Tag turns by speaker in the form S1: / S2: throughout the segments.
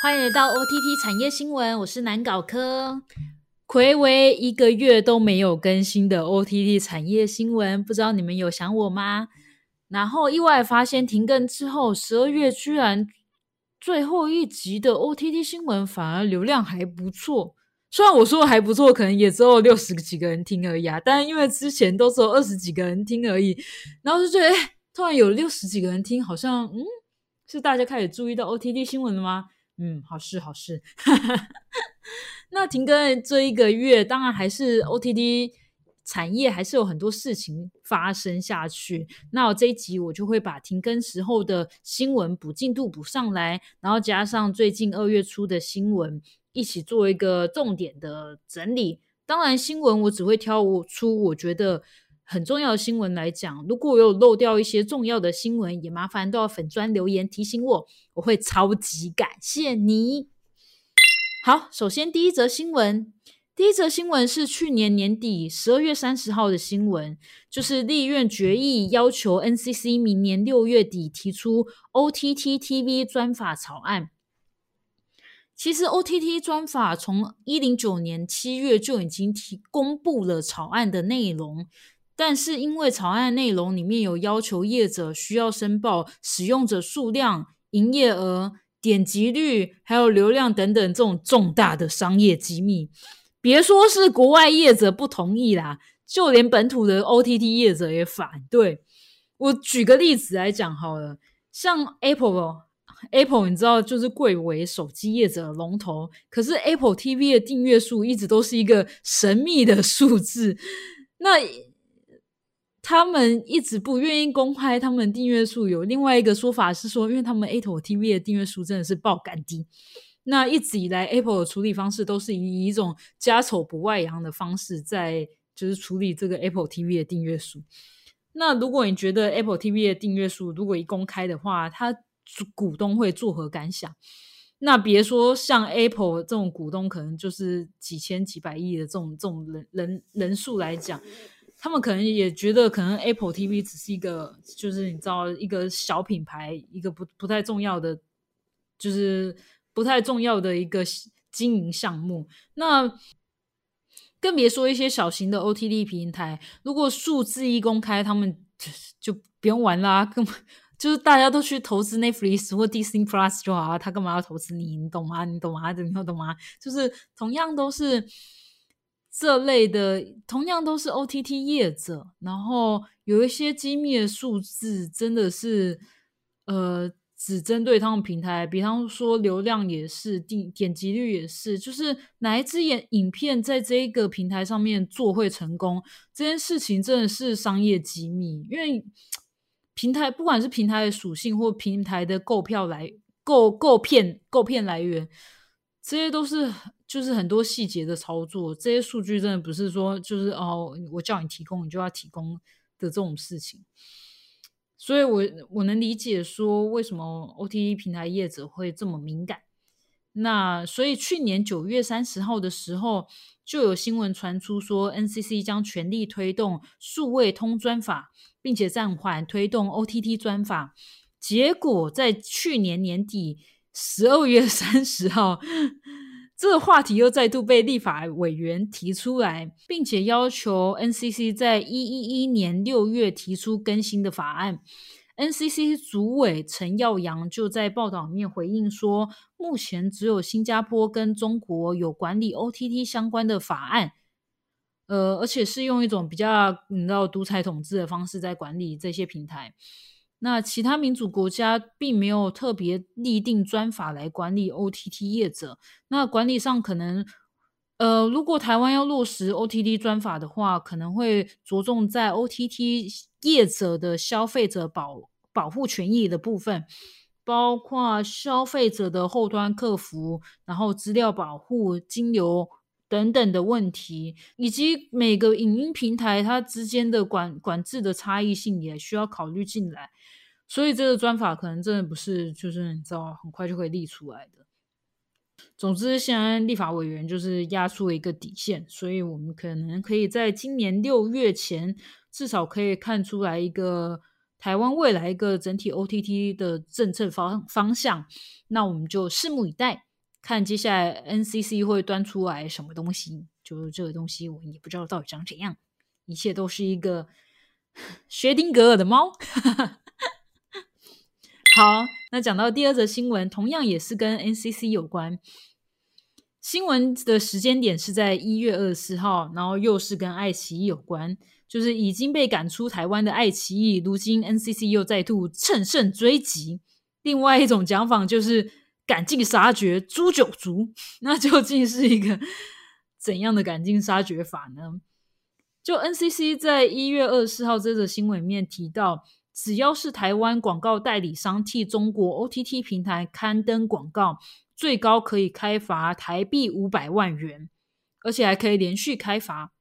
S1: 欢迎来到 OTT 产业新闻，我是南搞科。暌违一个月都没有更新的 OTT 产业新闻，不知道你们有想我吗？然后意外发现停更之后，十二月居然最后一集的 OTT 新闻反而流量还不错。虽然我说的还不错，可能也只有六十几个人听而已啊，但因为之前都只有二十几个人听而已，然后就觉得突然有六十几个人听，好像嗯，是大家开始注意到 OTT 新闻了吗？嗯，好事好事。那停更这一个月，当然还是 OTT 产业还是有很多事情发生下去。那我这一集我就会把停更时候的新闻补进度补上来，然后加上最近二月初的新闻，一起做一个重点的整理。当然，新闻我只会挑出我觉得。很重要的新闻来讲，如果我有漏掉一些重要的新闻，也麻烦都要粉砖留言提醒我，我会超级感谢你。好，首先第一则新闻，第一则新闻是去年年底十二月三十号的新闻，就是立院决议要求 NCC 明年六月底提出 OTT TV 专法草案。其实 OTT 专法从一零九年七月就已经提公布了草案的内容。但是因为草案内容里面有要求业者需要申报使用者数量、营业额、点击率，还有流量等等这种重大的商业机密，别说是国外业者不同意啦，就连本土的 OTT 业者也反对。我举个例子来讲好了，像 Apple，Apple 你知道就是贵为手机业者的龙头，可是 Apple TV 的订阅数一直都是一个神秘的数字，那。他们一直不愿意公开他们订阅数，有另外一个说法是说，因为他们 Apple TV 的订阅数真的是爆肝低。那一直以来，Apple 的处理方式都是以一种家丑不外扬的方式在就是处理这个 Apple TV 的订阅数。那如果你觉得 Apple TV 的订阅数如果一公开的话，他股东会作何感想？那别说像 Apple 这种股东，可能就是几千几百亿的这种这种人人人数来讲。他们可能也觉得，可能 Apple TV 只是一个，就是你知道，一个小品牌，一个不不太重要的，就是不太重要的一个经营项目。那更别说一些小型的 OTT 平台，如果数字一公开，他们就不用玩啦，根本就是大家都去投资 Netflix 或 Disney Plus 就好了，他干嘛要投资你？你懂吗？你懂吗？你懂吗？就是同样都是。这类的同样都是 OTT 业者，然后有一些机密的数字真的是，呃，只针对他们平台，比方说流量也是，点点击率也是，就是哪一支影影片在这一个平台上面做会成功，这件事情真的是商业机密，因为平台不管是平台的属性或平台的购票来购购片购片来源，这些都是。就是很多细节的操作，这些数据真的不是说就是哦，我叫你提供你就要提供的这种事情。所以，我我能理解说为什么 OTT 平台业者会这么敏感。那所以去年九月三十号的时候，就有新闻传出说 NCC 将全力推动数位通专法，并且暂缓推动 OTT 专法。结果在去年年底十二月 三十号。这个话题又再度被立法委员提出来，并且要求 NCC 在一一一年六月提出更新的法案。NCC 主委陈耀阳就在报道里面回应说，目前只有新加坡跟中国有管理 OTT 相关的法案，呃，而且是用一种比较你知道独裁统治的方式在管理这些平台。那其他民主国家并没有特别立定专法来管理 OTT 业者。那管理上可能，呃，如果台湾要落实 OTT 专法的话，可能会着重在 OTT 业者的消费者保保护权益的部分，包括消费者的后端客服，然后资料保护、金流等等的问题，以及每个影音平台它之间的管管制的差异性也需要考虑进来。所以这个专法可能真的不是，就是你知道，很快就可以立出来的。总之，现在立法委员就是压出了一个底线，所以我们可能可以在今年六月前，至少可以看出来一个台湾未来一个整体 OTT 的政策方方向。那我们就拭目以待。看接下来 NCC 会端出来什么东西。就是这个东西，我也不知道到底长怎样。一切都是一个 薛定格尔的猫。哈哈哈好，那讲到第二则新闻，同样也是跟 NCC 有关。新闻的时间点是在一月二十四号，然后又是跟爱奇艺有关，就是已经被赶出台湾的爱奇艺，如今 NCC 又再度乘胜追击。另外一种讲法就是赶尽杀绝诛九族，那究竟是一个怎样的赶尽杀绝法呢？就 NCC 在一月二十四号这则新闻里面提到，只要是台湾广告代理商替中国 OTT 平台刊登广告，最高可以开罚台币五百万元，而且还可以连续开罚。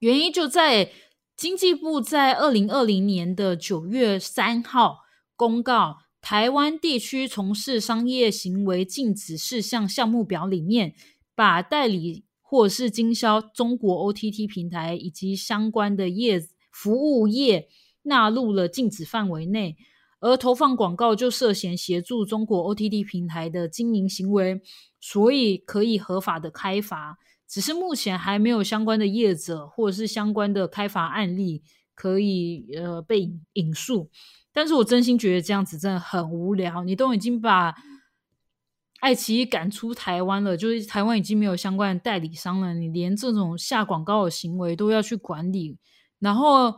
S1: 原因就在经济部在二零二零年的九月三号公告台湾地区从事商业行为禁止事项项目表里面，把代理。或是经销中国 OTT 平台以及相关的业服务业纳入了禁止范围内，而投放广告就涉嫌协助中国 OTT 平台的经营行为，所以可以合法的开罚。只是目前还没有相关的业者或者是相关的开罚案例可以呃被引述。但是我真心觉得这样子真的很无聊，你都已经把。爱奇艺赶出台湾了，就是台湾已经没有相关的代理商了。你连这种下广告的行为都要去管理，然后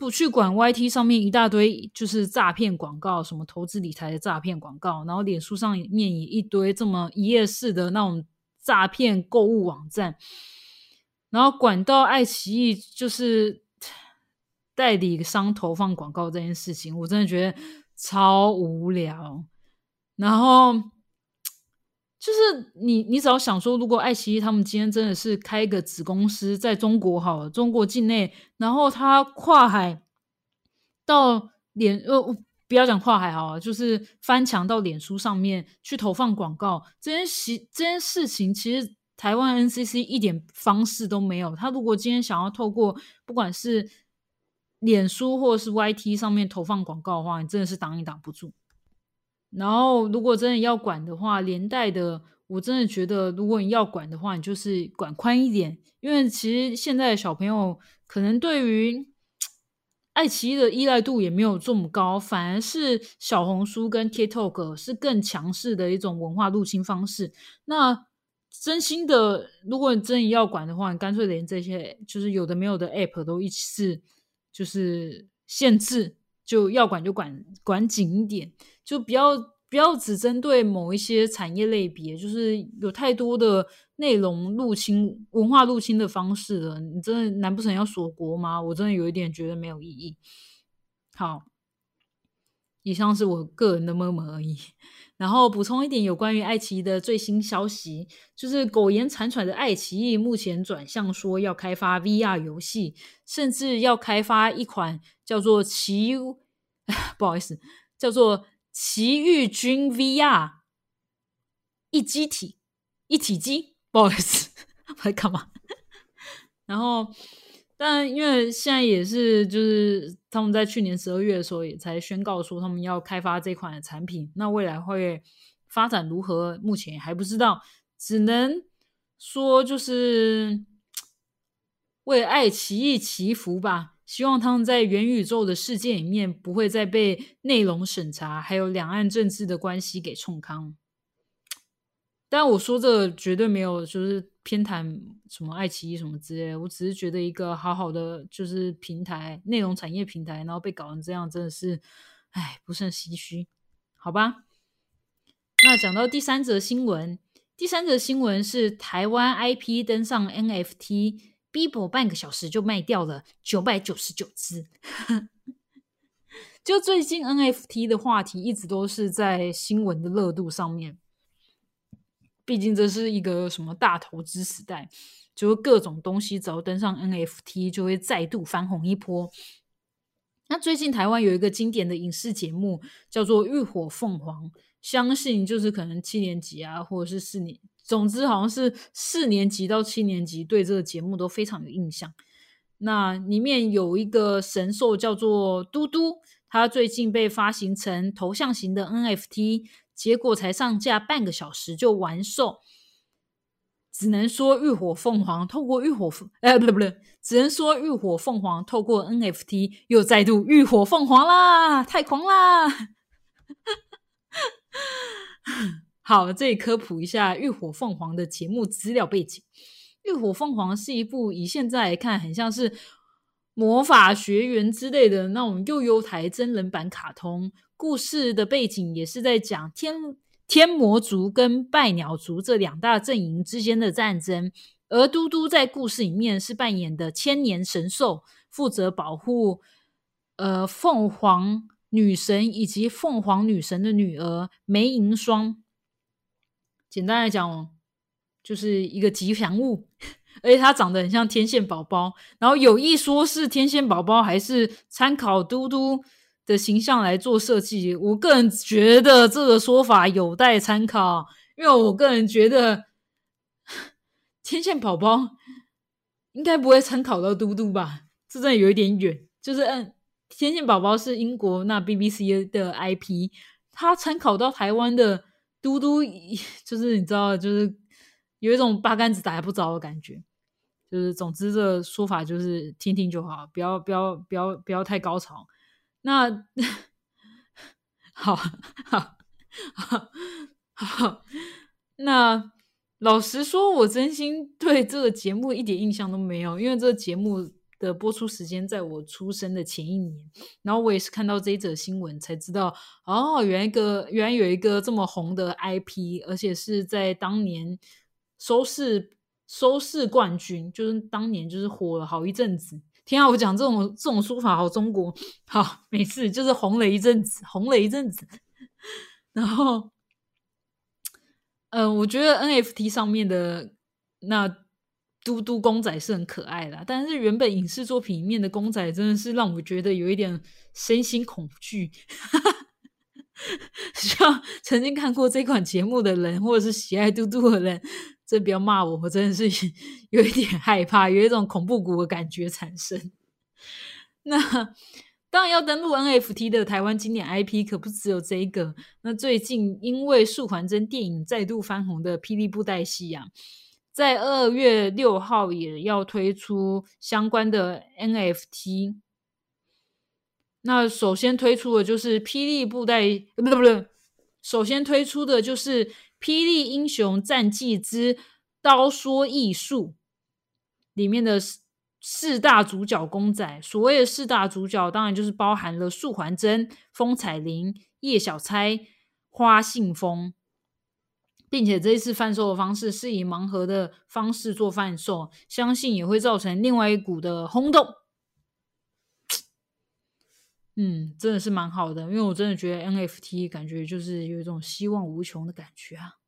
S1: 不去管 YT 上面一大堆就是诈骗广告，什么投资理财的诈骗广告，然后脸书上面也一堆这么一页式的那种诈骗购物网站，然后管到爱奇艺就是代理商投放广告这件事情，我真的觉得超无聊，然后。就是你，你只要想说，如果爱奇艺他们今天真的是开一个子公司在中国，好了，中国境内，然后他跨海到脸，呃，不要讲跨海好了，就是翻墙到脸书上面去投放广告，这件事这件事情，其实台湾 NCC 一点方式都没有。他如果今天想要透过不管是脸书或者是 YT 上面投放广告的话，你真的是挡也挡不住。然后，如果真的要管的话，连带的，我真的觉得，如果你要管的话，你就是管宽一点，因为其实现在的小朋友可能对于爱奇艺的依赖度也没有这么高，反而是小红书跟 TikTok 是更强势的一种文化入侵方式。那真心的，如果你真的要管的话，你干脆连这些就是有的没有的 App 都一次就是限制。就要管就管管紧一点，就不要不要只针对某一些产业类别，就是有太多的内容入侵、文化入侵的方式了。你真的难不成要锁国吗？我真的有一点觉得没有意义。好，以上是我个人的么么而已。然后补充一点有关于爱奇艺的最新消息，就是苟延残喘的爱奇艺目前转向说要开发 VR 游戏，甚至要开发一款叫做《奇》，不好意思，叫做《奇遇君 VR》一机体一体机，不好意思，我在干嘛？然后。但因为现在也是，就是他们在去年十二月的时候也才宣告说他们要开发这款产品，那未来会发展如何，目前还不知道，只能说就是 为爱奇艺祈福吧，希望他们在元宇宙的世界里面不会再被内容审查还有两岸政治的关系给冲康。但我说这绝对没有，就是偏袒什么爱奇艺什么之类。我只是觉得一个好好的就是平台，内容产业平台，然后被搞成这样，真的是，唉，不胜唏嘘。好吧，那讲到第三则新闻，第三则新闻是台湾 IP 登上 NFT，Bibo 半个小时就卖掉了九百九十九只。就最近 NFT 的话题一直都是在新闻的热度上面。毕竟这是一个什么大投资时代，就是各种东西只要登上 NFT 就会再度翻红一波。那最近台湾有一个经典的影视节目叫做《浴火凤凰》，相信就是可能七年级啊，或者是四年，总之好像是四年级到七年级对这个节目都非常有印象。那里面有一个神兽叫做嘟嘟，它最近被发行成头像型的 NFT，结果才上架半个小时就完售。只能说浴火凤凰透过浴火凤，哎，不对不对，只能说浴火凤凰透过 NFT 又再度浴火凤凰啦，太狂啦！好，这里科普一下浴火凤凰的节目资料背景。浴火凤凰是一部以现在来看很像是魔法学园之类的那种幼幼台真人版卡通，故事的背景也是在讲天。天魔族跟拜鸟族这两大阵营之间的战争，而嘟嘟在故事里面是扮演的千年神兽，负责保护呃凤凰女神以及凤凰女神的女儿梅银霜。简单来讲，就是一个吉祥物，而且它长得很像天线宝宝。然后有一说是天线宝宝，还是参考嘟嘟。的形象来做设计，我个人觉得这个说法有待参考，因为我个人觉得天线宝宝应该不会参考到嘟嘟吧，这真的有一点远。就是嗯，天线宝宝是英国那 BBC 的 IP，它参考到台湾的嘟嘟，就是你知道，就是有一种八竿子打不着的感觉。就是总之，这个说法就是听听就好，不要不要不要不要太高潮。那 好好好，那老实说，我真心对这个节目一点印象都没有，因为这个节目的播出时间在我出生的前一年，然后我也是看到这一则新闻才知道，哦，原来一个原来有一个这么红的 IP，而且是在当年收视收视冠军，就是当年就是火了好一阵子。天啊！我讲这种这种说法好中国，好没事，就是红了一阵子，红了一阵子。然后，嗯，我觉得 NFT 上面的那嘟嘟公仔是很可爱的，但是原本影视作品里面的公仔真的是让我觉得有一点身心恐惧。像曾经看过这款节目的人，或者是喜爱嘟嘟的人。这不要骂我，我真的是 有一点害怕，有一种恐怖谷的感觉产生。那当然要登录 NFT 的台湾经典 IP，可不只有这一个。那最近因为素还真电影再度翻红的霹雳布袋戏啊，在二月六号也要推出相关的 NFT。那首先推出的就是霹雳布袋，不不不，首先推出的就是。《霹雳英雄战记之刀说艺术》里面的四大主角公仔，所谓的四大主角，当然就是包含了素环真、风彩玲、叶小钗、花信风，并且这一次贩售的方式是以盲盒的方式做贩售，相信也会造成另外一股的轰动。嗯，真的是蛮好的，因为我真的觉得 NFT 感觉就是有一种希望无穷的感觉啊。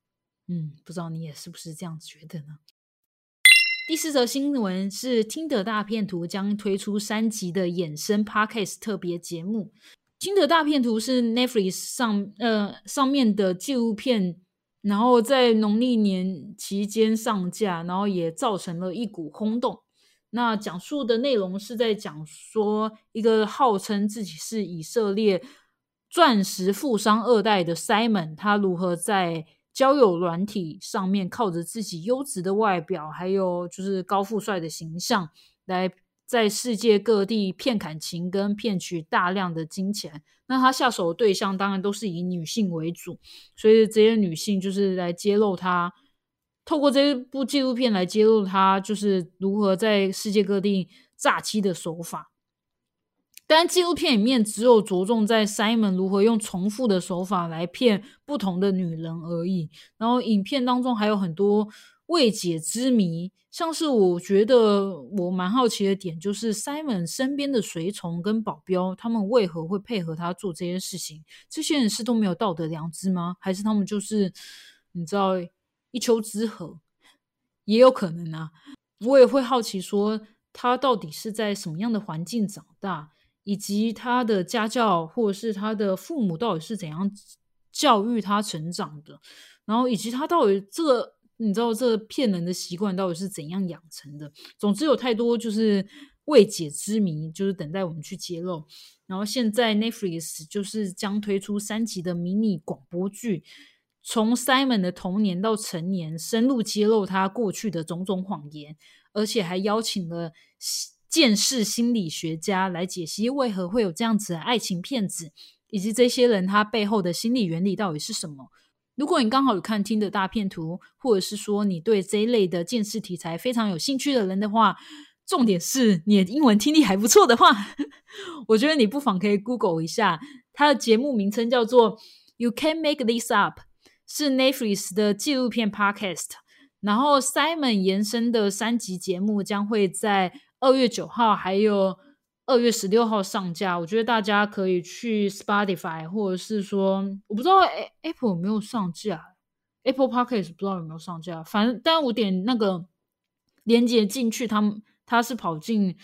S1: 嗯，不知道你也是不是这样子觉得呢？第四则新闻是听的大片图将推出三集的衍生 Podcast 特别节目。听的大片图是 Netflix 上呃上面的纪录片，然后在农历年期间上架，然后也造成了一股轰动。那讲述的内容是在讲说，一个号称自己是以色列钻石富商二代的 Simon，他如何在交友软体上面靠着自己优质的外表，还有就是高富帅的形象，来在世界各地骗感情跟骗取大量的金钱。那他下手的对象当然都是以女性为主，所以这些女性就是来揭露他。透过这部纪录片来揭露他就是如何在世界各地诈欺的手法，但纪录片里面只有着重在 Simon 如何用重复的手法来骗不同的女人而已。然后影片当中还有很多未解之谜，像是我觉得我蛮好奇的点就是 Simon 身边的随从跟保镖，他们为何会配合他做这些事情？这些人是都没有道德良知吗？还是他们就是你知道？一丘之貉，也有可能啊。我也会好奇，说他到底是在什么样的环境长大，以及他的家教或者是他的父母到底是怎样教育他成长的，然后以及他到底这你知道这骗人的习惯到底是怎样养成的。总之有太多就是未解之谜，就是等待我们去揭露。然后现在 Netflix 就是将推出三集的迷你广播剧，从 Simon 的童年到成年，深入揭露他过去的种种谎言，而且还邀请了见识心理学家来解析为何会有这样子的爱情骗子，以及这些人他背后的心理原理到底是什么。如果你刚好有看听的大片图，或者是说你对这一类的见识题材非常有兴趣的人的话，重点是你的英文听力还不错的话，我觉得你不妨可以 Google 一下，它的节目名称叫做《You Can Make This Up》，是 Netflix 的纪录片 Podcast。然后 Simon 延伸的三集节目将会在二月九号还有二月十六号上架。我觉得大家可以去 Spotify，或者是说我不知道 Apple 有没有上架，Apple Podcast 不知道有没有上架。反正，但我点那个连接进去，他们。他是跑进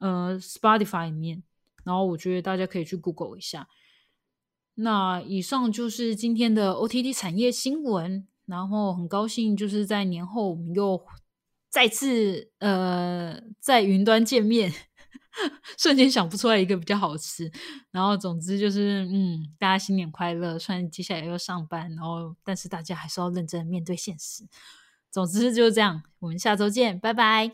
S1: 呃 Spotify 里面，然后我觉得大家可以去 Google 一下。那以上就是今天的 OTT 产业新闻，然后很高兴就是在年后我们又再次呃在云端见面，瞬间想不出来一个比较好吃。然后总之就是嗯，大家新年快乐！虽然接下来要上班，然后但是大家还是要认真面对现实。总之就是这样，我们下周见，拜拜。